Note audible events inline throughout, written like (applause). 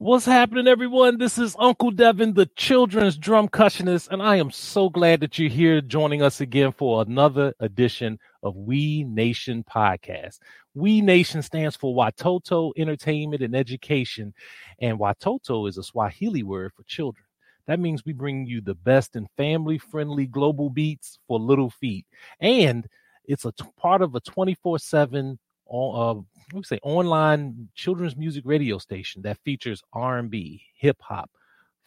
What's happening, everyone? This is Uncle Devin, the children's drumcussionist, and I am so glad that you're here joining us again for another edition of We Nation podcast. We Nation stands for Watoto Entertainment and Education, and Watoto is a Swahili word for children. That means we bring you the best in family friendly global beats for little feet. And it's a t- part of a 24 7 uh, we say online children's music radio station that features R&B, hip hop,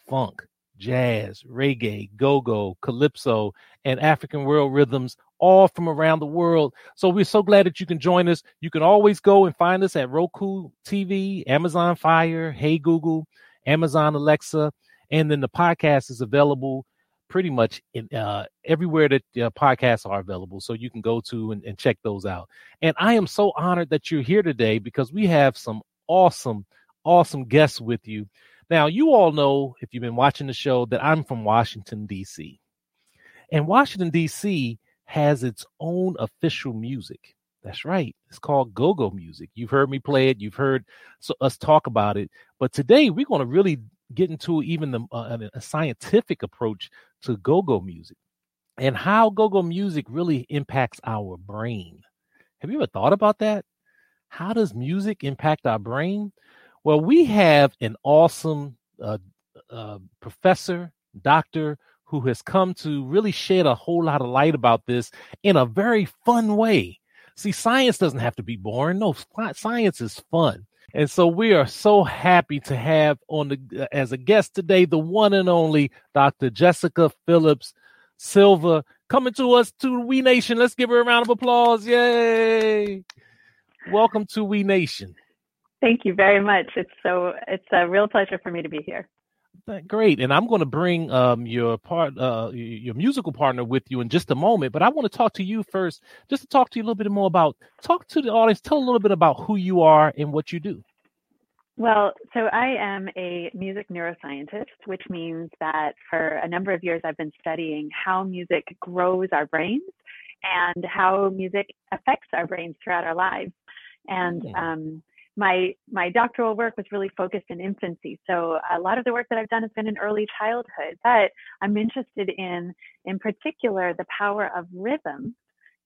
funk, jazz, reggae, go-go, calypso, and African world rhythms all from around the world. So we're so glad that you can join us. You can always go and find us at Roku TV, Amazon Fire, Hey Google, Amazon Alexa, and then the podcast is available pretty much in uh, everywhere that uh, podcasts are available. So you can go to and, and check those out. And I am so honored that you're here today because we have some awesome, awesome guests with you. Now, you all know, if you've been watching the show, that I'm from Washington, D.C. And Washington, D.C. has its own official music. That's right. It's called go go music. You've heard me play it, you've heard so, us talk about it. But today, we're going to really get into even the, uh, a scientific approach to go-go music and how go-go music really impacts our brain. Have you ever thought about that? How does music impact our brain? Well, we have an awesome uh, uh, professor, doctor, who has come to really shed a whole lot of light about this in a very fun way. See, science doesn't have to be boring. No, science is fun. And so we are so happy to have on the as a guest today the one and only Dr. Jessica Phillips Silver coming to us to We Nation. Let's give her a round of applause. Yay! Welcome to We Nation. Thank you very much. It's so it's a real pleasure for me to be here. Great, and I'm going to bring um, your part, uh, your musical partner, with you in just a moment. But I want to talk to you first, just to talk to you a little bit more about. Talk to the audience. Tell a little bit about who you are and what you do. Well, so I am a music neuroscientist, which means that for a number of years I've been studying how music grows our brains and how music affects our brains throughout our lives. And hmm. um, my my doctoral work was really focused in infancy. So a lot of the work that i've done has been in early childhood but i'm interested in in particular the power of rhythm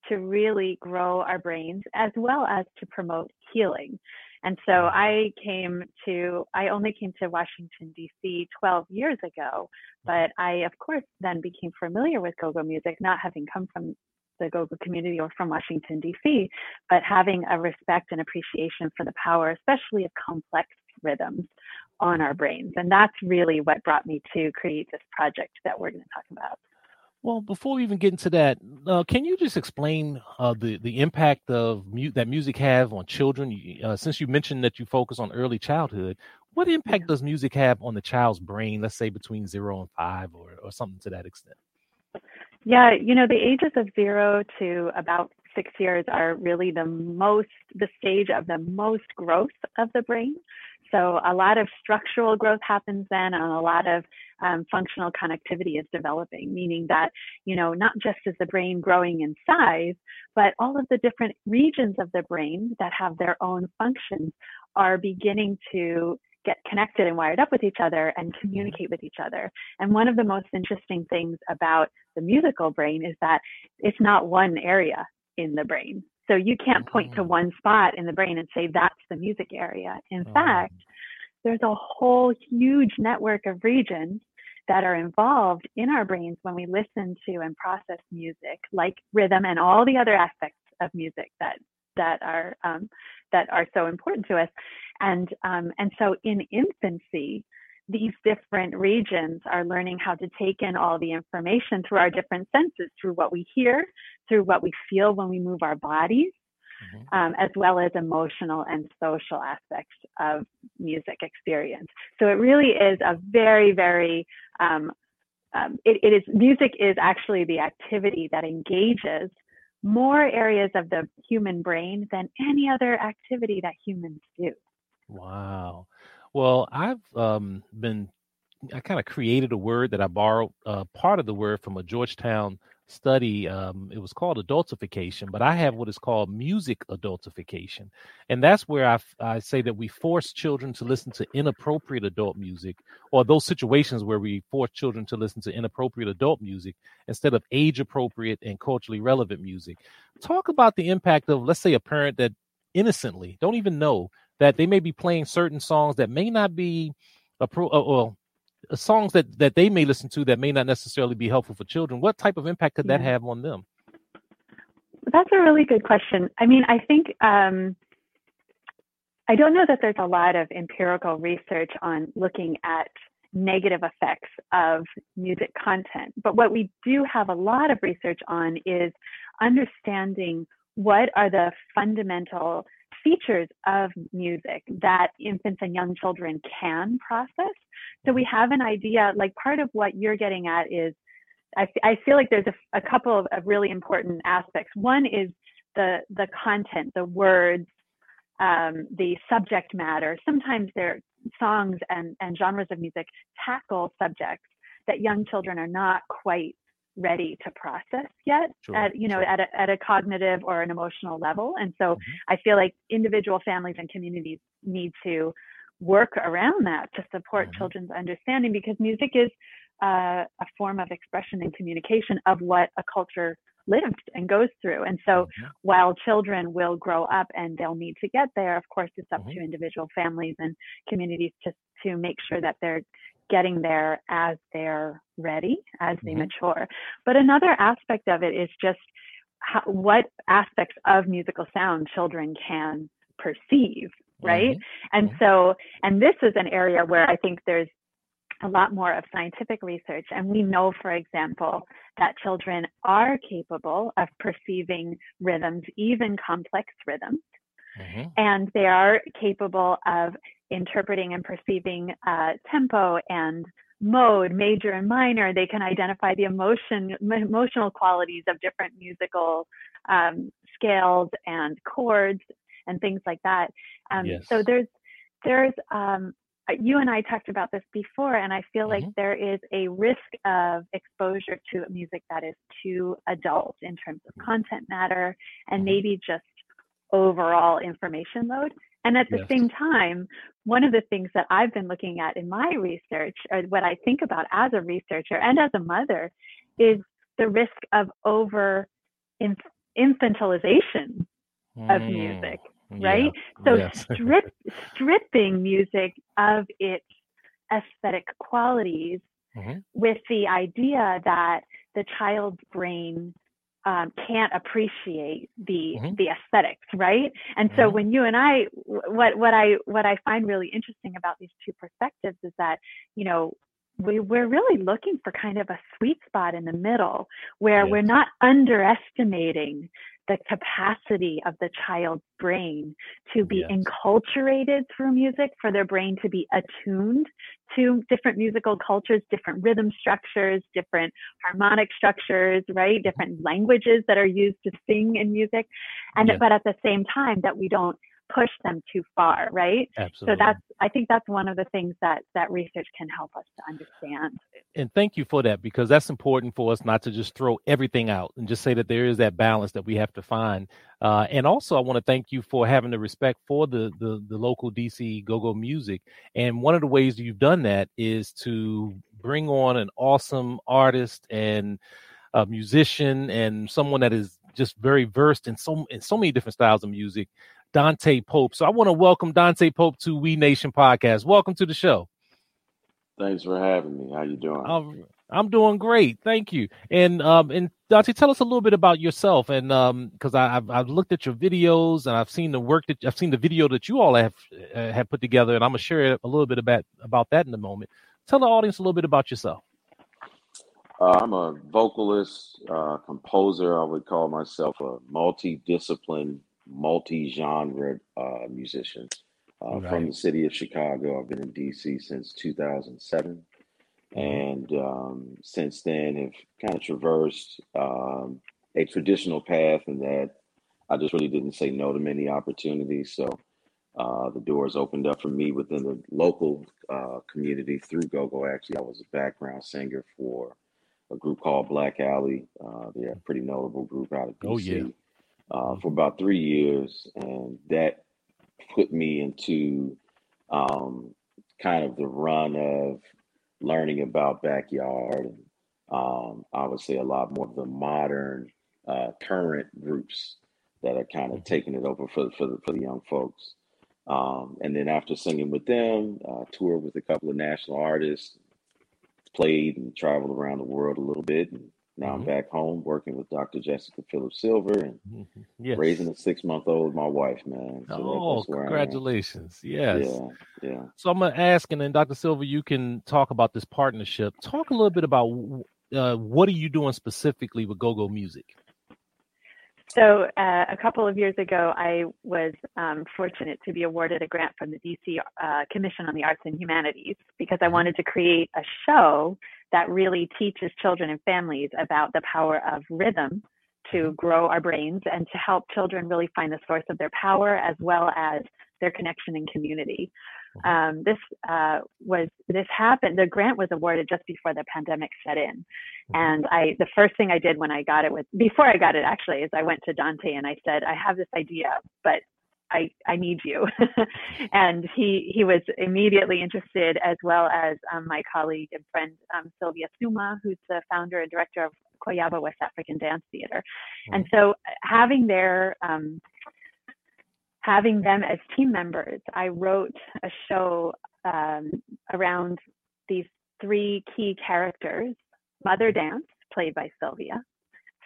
to really grow our brains as well as to promote healing. And so i came to i only came to washington d.c 12 years ago but i of course then became familiar with go-go music not having come from the go-go community or from Washington, D.C., but having a respect and appreciation for the power, especially of complex rhythms on our brains. And that's really what brought me to create this project that we're going to talk about. Well, before we even get into that, uh, can you just explain uh, the the impact of mu- that music have on children? Uh, since you mentioned that you focus on early childhood, what impact does music have on the child's brain? Let's say between zero and five, or or something to that extent. Yeah, you know, the ages of zero to about six years are really the most, the stage of the most growth of the brain. So a lot of structural growth happens then, and a lot of um, functional connectivity is developing, meaning that, you know, not just is the brain growing in size, but all of the different regions of the brain that have their own functions are beginning to get connected and wired up with each other and mm-hmm. communicate with each other. And one of the most interesting things about the musical brain is that it's not one area in the brain. So you can't point to mm-hmm. one spot in the brain and say that's the music area. In mm-hmm. fact, there's a whole huge network of regions that are involved in our brains when we listen to and process music, like rhythm and all the other aspects of music that that are um, that are so important to us. And, um, and so in infancy, these different regions are learning how to take in all the information through our different senses, through what we hear, through what we feel when we move our bodies, mm-hmm. um, as well as emotional and social aspects of music experience. So it really is a very, very, um, um, it, it is, music is actually the activity that engages more areas of the human brain than any other activity that humans do. Wow. Well, I've um, been, I kind of created a word that I borrowed uh, part of the word from a Georgetown study. Um, it was called adultification, but I have what is called music adultification, and that's where I, I say that we force children to listen to inappropriate adult music, or those situations where we force children to listen to inappropriate adult music instead of age appropriate and culturally relevant music. Talk about the impact of, let's say, a parent that innocently don't even know that they may be playing certain songs that may not be appro- uh, well uh, songs that that they may listen to that may not necessarily be helpful for children. What type of impact could that have on them? That's a really good question. I mean i think um, i don't know that there's a lot of empirical research on looking at negative effects of music content but what we do have a lot of research on is understanding what are the fundamental features of music that infants and young children can process. So we have an idea, like part of what you're getting at is, I, I feel like there's a, a couple of, of, really important aspects. One is the, the content, the words, um, the subject matter. Sometimes their songs and, and genres of music tackle subjects that young children are not quite ready to process yet sure, at you know sure. at, a, at a cognitive or an emotional level and so mm-hmm. i feel like individual families and communities need to work around that to support mm-hmm. children's understanding because music is uh, a form of expression and communication of what a culture lives and goes through and so mm-hmm. while children will grow up and they'll need to get there of course it's up to mm-hmm. individual families and communities to to make sure that they're getting there as they're ready, as they mm-hmm. mature. But another aspect of it is just how, what aspects of musical sound children can perceive, right? Mm-hmm. And so, and this is an area where I think there's a lot more of scientific research. And we know, for example, that children are capable of perceiving rhythms, even complex rhythms. Mm-hmm. And they are capable of interpreting and perceiving uh, tempo and mode, major and minor. They can identify the emotion, emotional qualities of different musical um, scales and chords and things like that. Um, yes. So there's there's um, you and I talked about this before, and I feel mm-hmm. like there is a risk of exposure to music that is too adult in terms of mm-hmm. content matter and mm-hmm. maybe just overall information load. And at the yes. same time, one of the things that I've been looking at in my research, or what I think about as a researcher and as a mother, is the risk of over infantilization mm. of music, right? Yeah. So yes. strip, (laughs) stripping music of its aesthetic qualities mm-hmm. with the idea that the child's brain um, can't appreciate the mm-hmm. the aesthetics, right? And so mm-hmm. when you and I, what what I what I find really interesting about these two perspectives is that you know we, we're really looking for kind of a sweet spot in the middle where yes. we're not underestimating the capacity of the child's brain to be yes. enculturated through music, for their brain to be attuned to different musical cultures, different rhythm structures, different harmonic structures, right? Mm-hmm. Different languages that are used to sing in music. And, but at the same time, that we don't push them too far, right? Absolutely. So that's I think that's one of the things that that research can help us to understand. And thank you for that because that's important for us not to just throw everything out and just say that there is that balance that we have to find. Uh, and also, I want to thank you for having the respect for the, the the local DC go go music. And one of the ways you've done that is to bring on an awesome artist and a musician and someone that is just very versed in so in so many different styles of music Dante Pope. So I want to welcome Dante Pope to We Nation podcast. Welcome to the show. Thanks for having me. How you doing? I'm, I'm doing great, thank you. And um, and Dante, tell us a little bit about yourself. And um, because I've I've looked at your videos and I've seen the work that I've seen the video that you all have uh, have put together, and I'm gonna share a little bit about about that in a moment. Tell the audience a little bit about yourself. Uh, I'm a vocalist, uh, composer. I would call myself a multi-discipline multi-genre uh, musician uh, right. from the city of Chicago. I've been in DC since 2007, mm-hmm. and um, since then have kind of traversed um, a traditional path, in that I just really didn't say no to many opportunities. So uh, the doors opened up for me within the local uh, community through GoGo. Actually, I was a background singer for a group called Black Alley. Uh, they're a pretty notable group out of DC. Oh yeah. Uh, for about three years, and that put me into um, kind of the run of learning about backyard and um, I would say a lot more of the modern uh, current groups that are kind of mm-hmm. taking it over for for the, for the young folks. Um, and then after singing with them, uh, toured with a couple of national artists, played and traveled around the world a little bit. And now I'm hmm back home working with Dr. Jessica Phillips Silver and hmm Yes. raising a six month old my wife, man. So Oh, that's where I am. congratulations. Yes. Yeah, yeah. So I'm gonna ask, and then Dr. Silver, you can talk about this partnership. Talk a little bit about uh, what are you doing specifically with Go Go Music? So, uh, a couple of years ago, I was um, fortunate to be awarded a grant from the DC uh, Commission on the Arts and Humanities because I Mhm. wanted to create a show that really teaches children and families about the power of rhythm to Mhm. grow our brains and to help children really find the source of their power as well as their connection and community. Um, this uh, was this happened. The grant was awarded just before the pandemic set in, Mhm. and I the first thing I did when I got it was before I got it actually is I went to Dante and I said I have this idea, but I I need you, (laughs) and he he was immediately interested as well as um, my colleague and friend um, Sylvia Soumah, who's the founder and director of Coyaba West African Dance Theater, and so having their um, having them as team members, I wrote a show um, around these three key characters Mother Dance, played by Sylvia,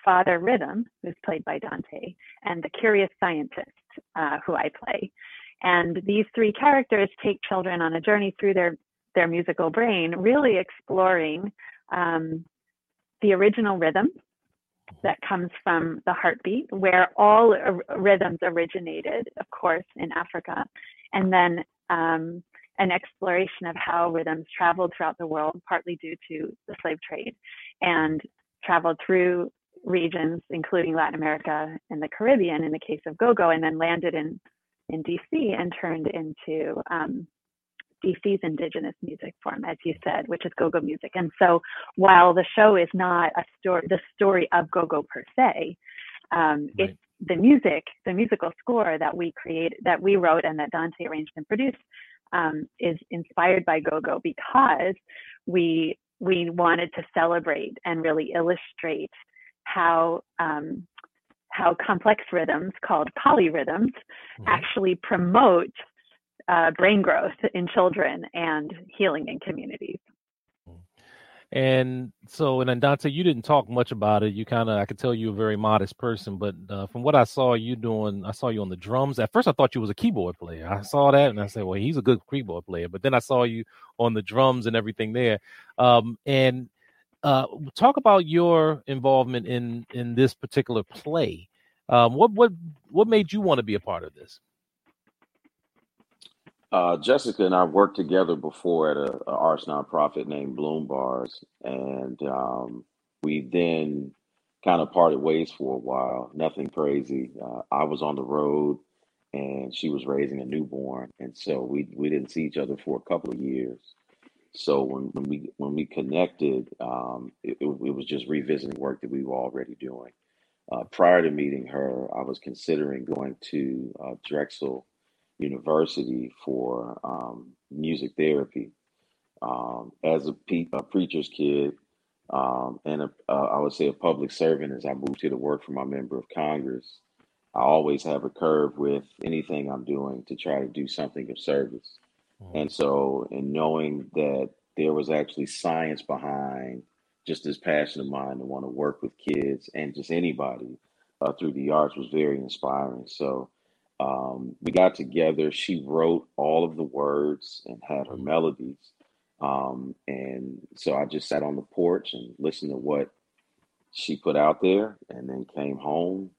Father Rhythm, who's played by Dante, and the Curious Scientist, uh, who I play. And these three characters take children on a journey through their, their musical brain, really exploring um, the original rhythm that comes from the heartbeat, where all rhythms originated, of course, in Africa, and then um, an exploration of how rhythms traveled throughout the world, partly due to the slave trade, and traveled through regions, including Latin America and the Caribbean, in the case of go-go, and then landed in in DC and turned into um, DC's indigenous music form, as you said, which is go-go music. And so, while the show is not a story, the story of go-go per se, um, Right. it's the music, the musical score that we create, that we wrote, and that Dante arranged and produced, um, is inspired by go-go because we we wanted to celebrate and really illustrate how um, how complex rhythms called polyrhythms Mhm. actually promote uh, brain growth in children and healing in communities. And so, and Dante, you didn't talk much about it. You kind of, I could tell you're a very modest person, but uh, from what I saw you doing, I saw you on the drums. At first, I thought you was a keyboard player. I saw that and I said, well, he's a good keyboard player. But then I saw you on the drums and everything there. Um, and uh, talk about your involvement in in this particular play. Um, what what what made you want to be a part of this? Uh, Jessica and I worked together before at a, a arts nonprofit named Bloom Bars, and um, we then kind of parted ways for a while. Nothing crazy. Uh, I was on the road, and she was raising a newborn, and so we we didn't see each other for a couple of years. So when, when we when we connected, um, it, it, was just revisiting work that we were already doing. Uh, prior to meeting her, I was considering going to uh, Drexel University for um, music therapy. Um, as a, pe- a preacher's kid um, and a, uh, I would say a public servant, as I moved here to work for my member of Congress, I always have a curve with anything I'm doing to try to do something of service. And so, in knowing that there was actually science behind just this passion of mine to want to work with kids and just anybody uh, through the arts was very inspiring. So, um, we got together. She wrote all of the words and had her Mhm. melodies. Um, and so I just sat on the porch and listened to what she put out there and then came home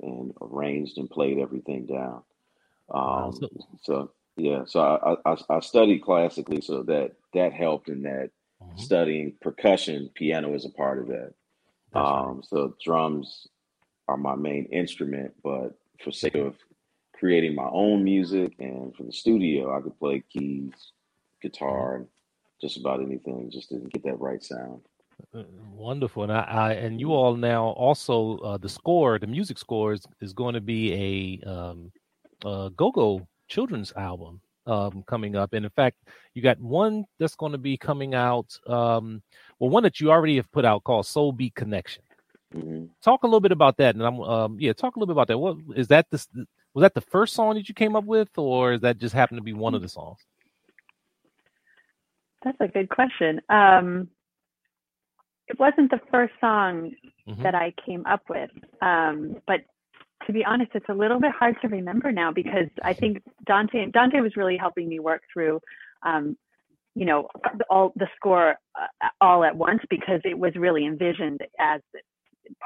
and arranged and played everything down. Wow. Um, So, so yeah, so I, I, I studied classically, so that that helped in that Mhm. studying percussion, piano is a part of that. that's right. Um, so drums are my main instrument, but for sake Mhm. of creating my own music and for the studio, I could play keys, guitar, and just about anything, just to get that right sound. Uh, wonderful, and I, I, and you all now also uh, the score, the music score is, is going to be a um, go-go children's album um, coming up, and in fact, you got one that's going to be coming out. Um, well, one that you already have put out called Soul Beat Connection. Mm-hmm. Talk a little bit about that, and I'm um, yeah, talk a little bit about that. What is that? This was that the first song that you came up with, or is that just happened to be one of the songs? That's a good question. Um, it wasn't the first song mm-hmm. that I came up with, um, but to be honest, it's a little bit hard to remember now because I think Dante Dante was really helping me work through, um, you know, all the score uh, all at once because it was really envisioned as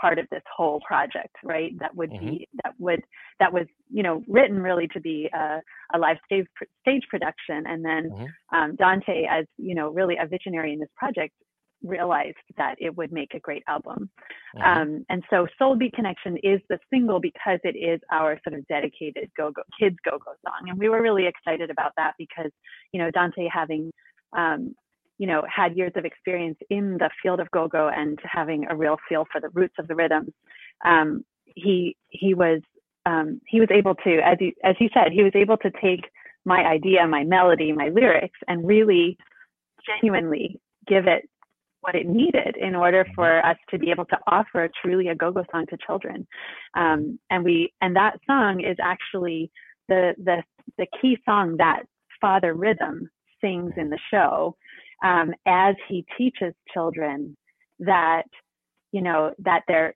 part of this whole project, right? That would mm-hmm. be that would that was you know written really to be a, a live stage stage production, and then mm-hmm. um, Dante, as you know, really a visionary in this project, realized that it would make a great album. Mm-hmm. Um, and so Soul Beat Connection is the single because it is our sort of dedicated go go kids go go song, and we were really excited about that because you know Dante having um, you know, had years of experience in the field of go-go and having a real feel for the roots of the rhythms, um, he he was um, he was able to, as he as he said, he was able to take my idea, my melody, my lyrics, and really genuinely give it what it needed in order for us to be able to offer truly a go-go song to children. Um, and we and that song is actually the the the key song that Father Rhythm sings in the show um, as he teaches children that you know that they're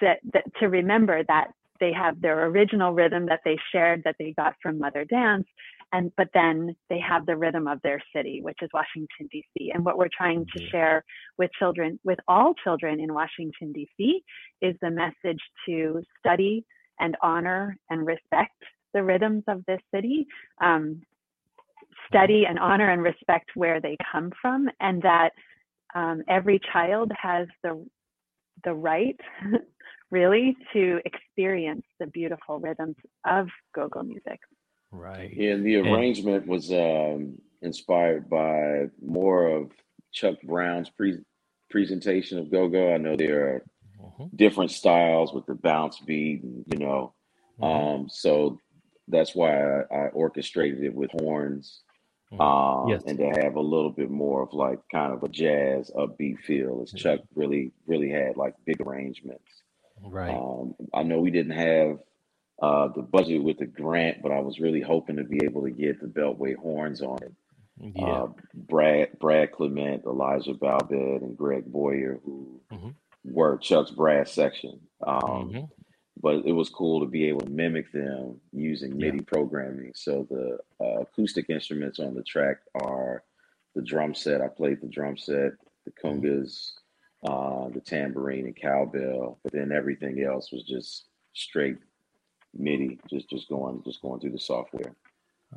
that, that to remember that they have their original rhythm that they shared that they got from mother dance and but then they have the rhythm of their city which is washington d.c and what we're trying to mm-hmm. share with children with all children in washington d.c is the message to study and honor and respect the rhythms of this city um, study and honor and respect where they come from, and that um, every child has the the right, (laughs) really, to experience the beautiful rhythms of go-go music. Right. Yeah, the arrangement was um, inspired by more of Chuck Brown's pre- presentation of go-go. I know there are uh-huh. different styles with the bounce beat, and, you know. Uh-huh. Um, so that's why I, I, orchestrated it with horns Mm-hmm. Um, yes. and to have a little bit more of like kind of a jazz upbeat feel as Chuck really, really had like big arrangements. Right. Um, I know we didn't have uh, the budget with the grant, but I was really hoping to be able to get the Beltway horns on it. Yeah. Uh, Brad, Brad Clement, Elijah Balbed, and Greg Boyer, who mm-hmm. were Chuck's brass section. Um, mm-hmm but it was cool to be able to mimic them using MIDI yeah. programming. So the uh, acoustic instruments on the track are the drum set. I played the drum set, the mm-hmm. congas, uh, the tambourine and cowbell, but then everything else was just straight MIDI, just just going just going through the software.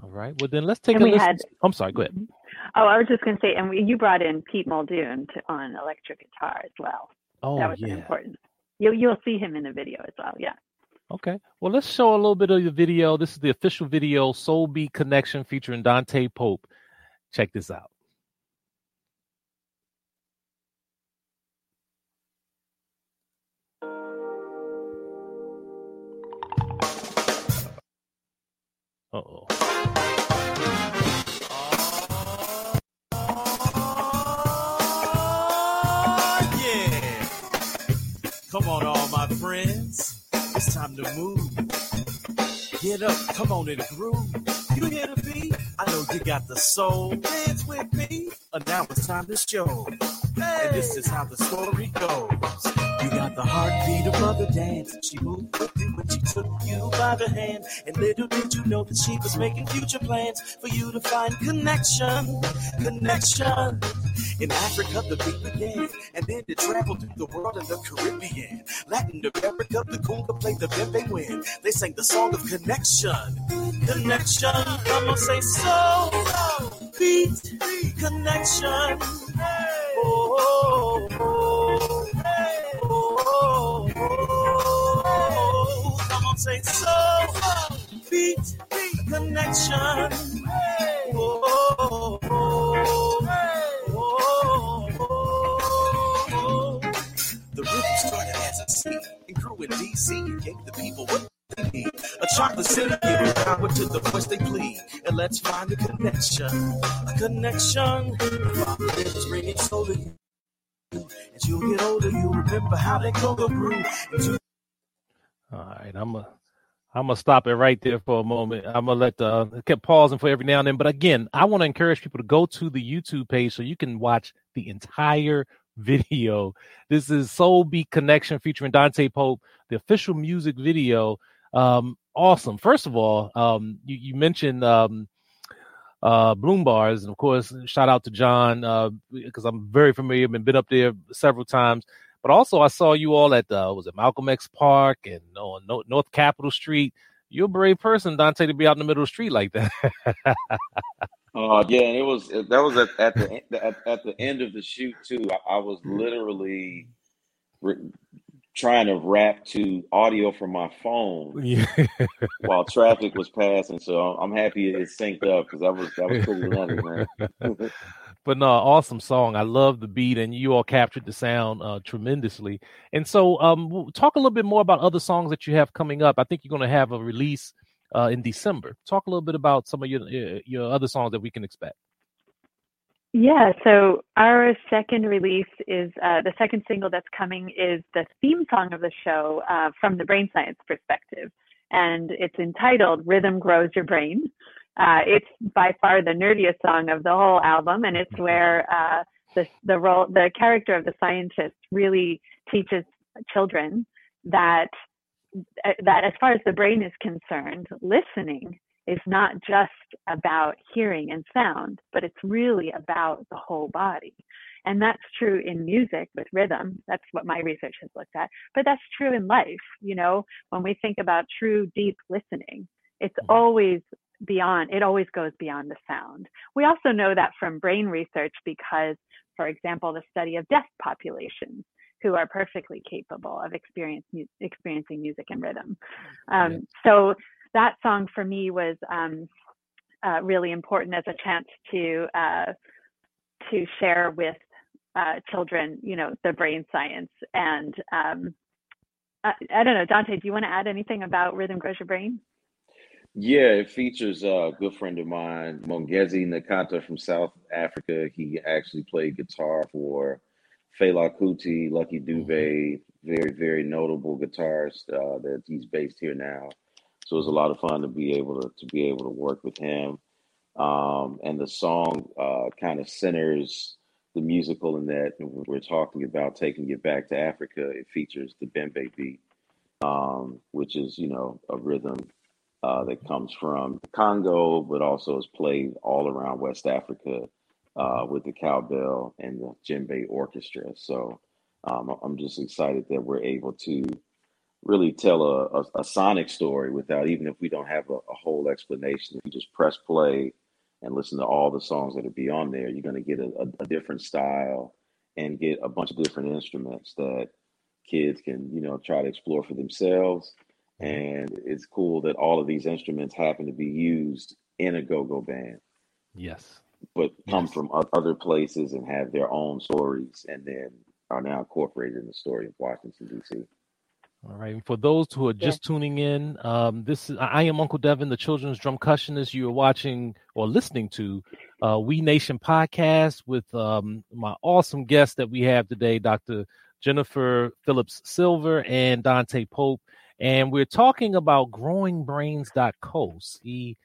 All right. Well, then let's take and a listen. Had, I'm sorry. Go ahead. Oh, I was just going to say, and we, you brought in Pete Muldoon to, on electric guitar as well. Oh, that was yeah. important. You'll you'll see him in the video as well. Yeah. Okay. Well, let's show a little bit of the video. This is the official video, Soul Beat Connection, featuring Dante Pope. Check this out. Uh oh. Oh, yeah. Come on, all my friends. It's time to move. Get up, come on in the groove. You hear the beat? I know you got the soul. Dance with me. And now it's time to show. Hey. And this is how the story goes. You got the heartbeat of Mother Dance. She moved with you when she took you by the hand. And little did you know that she was making future plans for you to find connection. Connection. In Africa, the beat began, and then it traveled through the world in the Caribbean. Latin America, the conga played the bembe win. They sang the song of connection. Connection. Come on, say so. Beat. Connection say so beat connection. Oh, The rhythm started as a seed and grew in DC and gave the people what they need. A chocolate city giving power to the voice they please. Let's find a connection, a connection. Lips ringing you. As you get older, you remember how they go the brew. All right, I'm a. I'm gonna stop it right there for a moment. I'm gonna let the I kept pausing for every now and then, but again, I want to encourage people to go to the YouTube page so you can watch the entire video. This is Soul Beat Connection featuring Dante Pope, the official music video. Um, awesome. First of all, um, you, you mentioned um, uh, Bloom Bars, and of course, shout out to John uh, because I'm very familiar. Been been up there several times. But also, I saw you all at uh, was it Malcolm X Park and on North Capitol Street. You're a brave person, Dante, to be out in the middle of the street like that. uh, (laughs) yeah, and it was that was at, at the at, at, the end of the shoot too. I, I was literally re- trying to rap to audio from my phone (laughs) yeah. while traffic was passing. So I'm happy it synced up because that was that was pretty lovely, man. (laughs) but no, awesome song. I love the beat, and you all captured the sound uh, tremendously. And so, um, talk a little bit more about other songs that you have coming up. I think you're going to have a release uh, in December. Talk a little bit about some of your your other songs that we can expect. Yeah, so our second release is uh, the second single that's coming is the theme song of the show uh, from the brain science perspective, and it's entitled "Rhythm Grows Your Brain." Uh, it's by far the nerdiest song of the whole album, and it's where uh, the the role the character of the scientist really teaches children that uh, that as far as the brain is concerned, listening is not just about hearing and sound, but it's really about the whole body. And that's true in music with rhythm. That's what my research has looked at. But that's true in life. You know, when we think about true deep listening, it's mm-hmm. always beyond, it always goes beyond the sound. We also know that from brain research because, for example, the study of deaf populations who are perfectly capable of experience, experiencing music and rhythm. Um. So that song for me was um, uh, really important as a chance to uh, to share with uh, children, you know, the brain science. And um, I, I, don't know, Dante, do you want to add anything about Rhythm Grows Your Brain? Yeah, it features a good friend of mine, Mongezi Ntaka from South Africa. He actually played guitar for Fela Kuti, Lucky Dube, mm-hmm. very, very notable guitarist uh, that he's based here now. So it was a lot of fun to be able to, to be able to work with him. Um, and the song uh, kind of centers the musical in that we're talking about taking it back to Africa. It features the bembe beat, um, which is you know a rhythm uh, that comes from Congo, but also is played all around West Africa uh, with the cowbell and the djembe orchestra. So um, I'm just excited that we're able to really tell a, a, a, sonic story without even if we don't have a, a, whole explanation. If you just press play and listen to all the songs that are be on there, you're going to get a, different style and get a bunch of different instruments that kids can you know try to explore for themselves mm-hmm. and it's cool that all of these instruments happen to be used in a go-go band. Yes. But come yes. from other places and have their own stories and then are now incorporated in the story of Washington D.C. All right. And For those who are just yeah. tuning in, um, this is I am Uncle Devin, the children's drumcussionist. You are watching or listening to uh, We Nation podcast with um, my awesome guest that we have today, Dr. Jennifer Phillips Silver and Dante Pope and we're talking about growingbrains.co, C,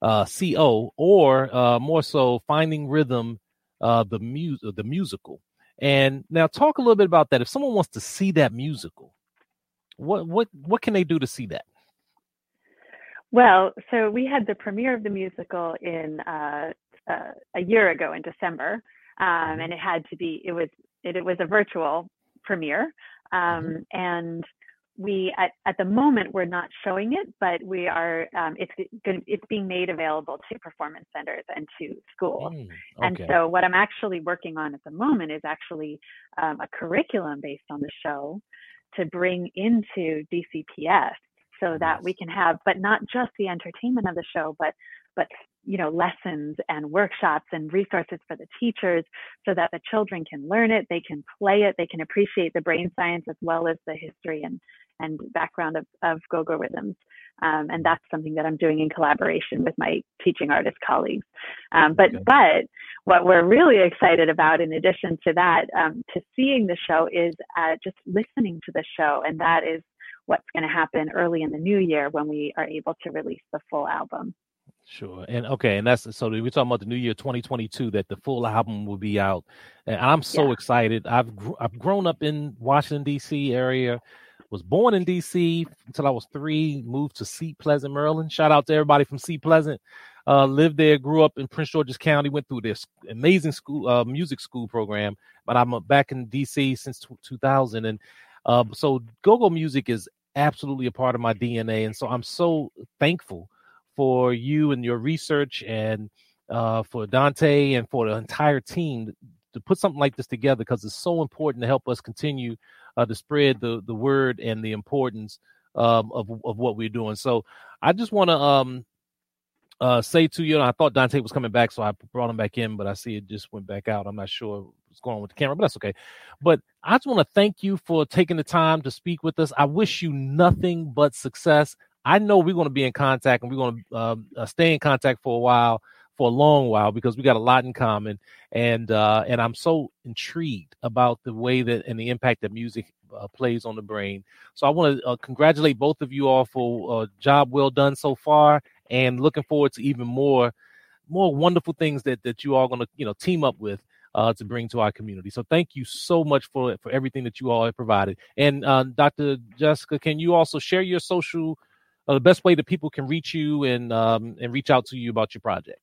uh, C-O, or uh, more so finding rhythm, uh, the mu- the musical. And now talk a little bit about that. If someone wants to see that musical, what what what can they do to see that? Well, so we had the premiere of the musical in uh, uh, a year ago in December, um, mm-hmm. and it had to be it was it, it was a virtual premiere, um, mm-hmm. and we at, at the moment we're not showing it, but we are. Um, it's it's being made available to performance centers and to schools. Mm, okay. And so what I'm actually working on at the moment is actually um, a curriculum based on the show to bring into DCPS so that we can have, but not just the entertainment of the show, but but you know, lessons and workshops and resources for the teachers so that the children can learn it, they can play it, they can appreciate the brain science as well as the history and, and background of, of go-go rhythms. Um, and that's something that I'm doing in collaboration with my teaching artist colleagues. Um, but okay. but what we're really excited about, in addition to that, um, to seeing the show, is uh, just listening to the show, and that is what's going to happen early in the new year when we are able to release the full album. Sure. And okay, and that's so we're talking about the new year 2022 that the full album will be out. And I'm so yeah. excited. I've I've grown up in Washington D.C. area. Was born in D.C. until I was three. Moved to Seat Pleasant, Maryland. Shout out to everybody from Seat Pleasant. Uh, lived there. Grew up in Prince George's County. Went through this amazing school, uh, music school program. But I'm uh, back in D.C. since t- 2000, and uh, so go-go music is absolutely a part of my DNA. And so I'm so thankful for you and your research and uh, for Dante and for the entire team to put something like this together because it's so important to help us continue uh, to spread the, the word and the importance um, of, of what we're doing. So I just want to um, uh, say to you, and I thought Dante was coming back, so I brought him back in, but I see it just went back out. I'm not sure what's going on with the camera, but that's okay. But I just want to thank you for taking the time to speak with us. I wish you nothing but success. I know we're going to be in contact and we're going to um, uh, stay in contact for a while, for a long while, because we got a lot in common. And uh, and I'm so intrigued about the way that and the impact that music uh, plays on the brain. So I want to uh, congratulate both of you all for a job well done so far, and looking forward to even more more wonderful things that that you all are going to you know team up with uh, to bring to our community. So thank you so much for for everything that you all have provided. And uh, Dr. Jessica, can you also share your social, uh, the best way that people can reach you and um, and reach out to you about your project?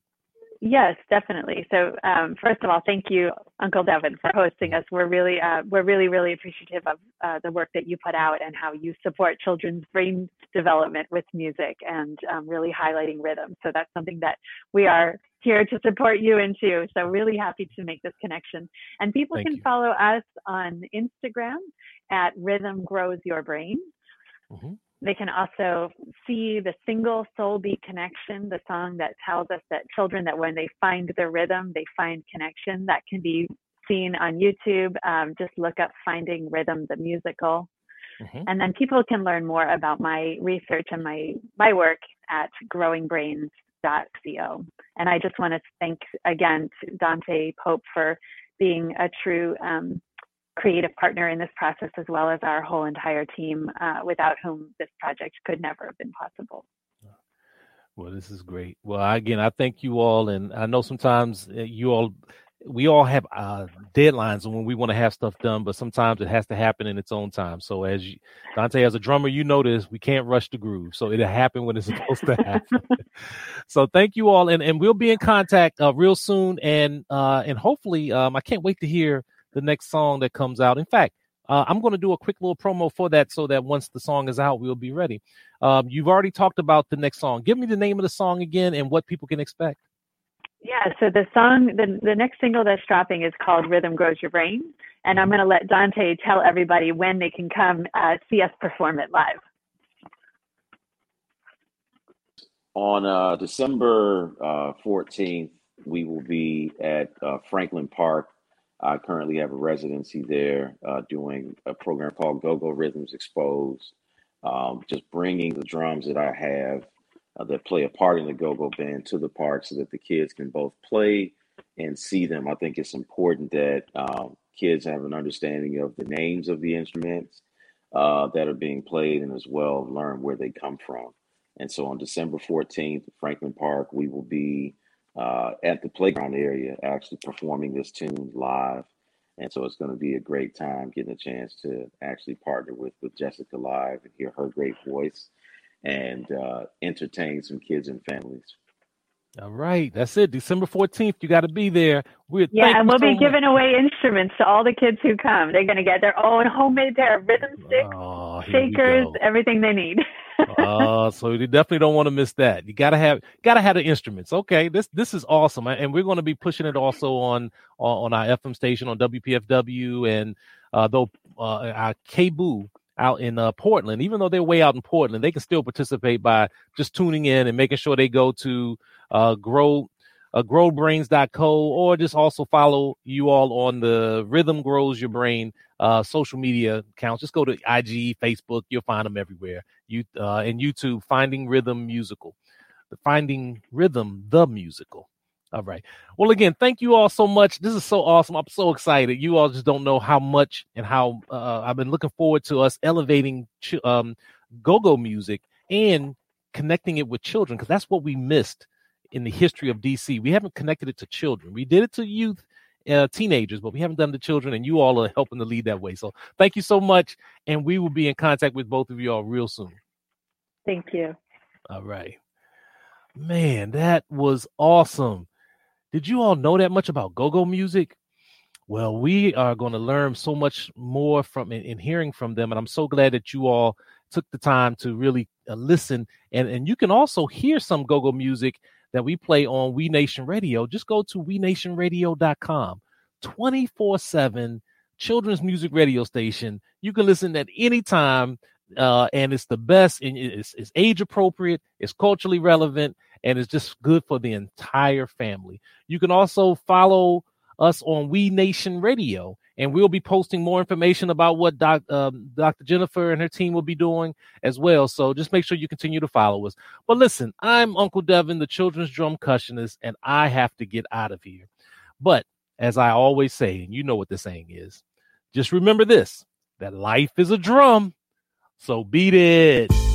Yes, definitely. So um, first of all, thank you, Uncle Devin, for hosting us. We're really, uh, we're really, really appreciative of uh, the work that you put out and how you support children's brain development with music and um, really highlighting rhythm. So that's something that we are here to support you in too. So really happy to make this connection. And people thank can you. follow us on Instagram at Rhythm Grows Your Brain. Mm-hmm. They can also see the single soul beat connection, the song that tells us that children that when they find their rhythm, they find connection. That can be seen on YouTube. Um, just look up Finding Rhythm, the musical. Mm-hmm. And then people can learn more about my research and my, my work at growingbrains.co. And I just want to thank again Dante Pope for being a true um, creative partner in this process, as well as our whole entire team, uh, without whom this project could never have been possible. Well, this is great. Well, again, I thank you all, and I know sometimes uh, you all, we all have uh, deadlines when we want to have stuff done, but sometimes it has to happen in its own time. So, as you, Dante, as a drummer, you know this, we can't rush the groove, so it'll happen when it's (laughs) supposed to happen. (laughs) so, thank you all, and and we'll be in contact uh, real soon, and uh, and hopefully, um, I can't wait to hear the next song that comes out. In fact, uh, I'm going to do a quick little promo for that so that once the song is out, we'll be ready. Um, you've already talked about the next song. Give me the name of the song again and what people can expect. Yeah, so the song, the, the next single that's dropping is called Rhythm Grows Your Brain. And I'm going to let Dante tell everybody when they can come uh, see us perform it live. On uh, December uh, 14th, we will be at uh, Franklin Park I currently have a residency there uh, doing a program called Go Go Rhythms Exposed, um, just bringing the drums that I have uh, that play a part in the Go Go Band to the park so that the kids can both play and see them. I think it's important that um, kids have an understanding of the names of the instruments uh, that are being played and as well learn where they come from. And so on December 14th, Franklin Park, we will be uh, at the playground area actually performing this tune live. And so it's going to be a great time getting a chance to actually partner with, with Jessica live and hear her great voice and uh, entertain some kids and families. All right, that's it. December 14th, you got to be there. We're, yeah, and we'll so be much. giving away instruments to all the kids who come. They're going to get their own homemade pair of rhythm sticks, oh, shakers, everything they need. (laughs) uh, so you definitely don't want to miss that. You gotta have gotta have the instruments. Okay, this this is awesome, and we're going to be pushing it also on on our FM station on WPFW and uh, though uh, our KBOO out in uh, Portland, even though they're way out in Portland, they can still participate by just tuning in and making sure they go to uh, grow uh, growbrains.co or just also follow you all on the Rhythm Grows Your Brain uh, social media accounts. Just go to IG, Facebook, you'll find them everywhere. You uh, and YouTube, Finding Rhythm Musical, the Finding Rhythm the Musical. All right. Well, again, thank you all so much. This is so awesome. I'm so excited. You all just don't know how much and how uh, I've been looking forward to us elevating ch- um, go-go music and connecting it with children because that's what we missed in the history of DC. We haven't connected it to children. We did it to youth, uh, teenagers, but we haven't done the children, and you all are helping to lead that way. So thank you so much, and we will be in contact with both of you all real soon. Thank you. All right. Man, that was awesome. Did you all know that much about go-go music? Well, we are going to learn so much more from in, in, hearing from them, and I'm so glad that you all took the time to really uh, listen. And and you can also hear some go-go music that we play on We Nation Radio. Just go to wenationradio.com. 24/7 children's music radio station. You can listen at any time, uh, and it's the best. And it's, it's age appropriate. It's culturally relevant and it's just good for the entire family. You can also follow us on We Nation Radio, and we'll be posting more information about what doc, um, Dr. Jennifer and her team will be doing as well. So just make sure you continue to follow us. But listen, I'm Uncle Devin, the children's drumcussionist, and I have to get out of here. But as I always say, and you know what the saying is, just remember this that life is a drum, so beat it.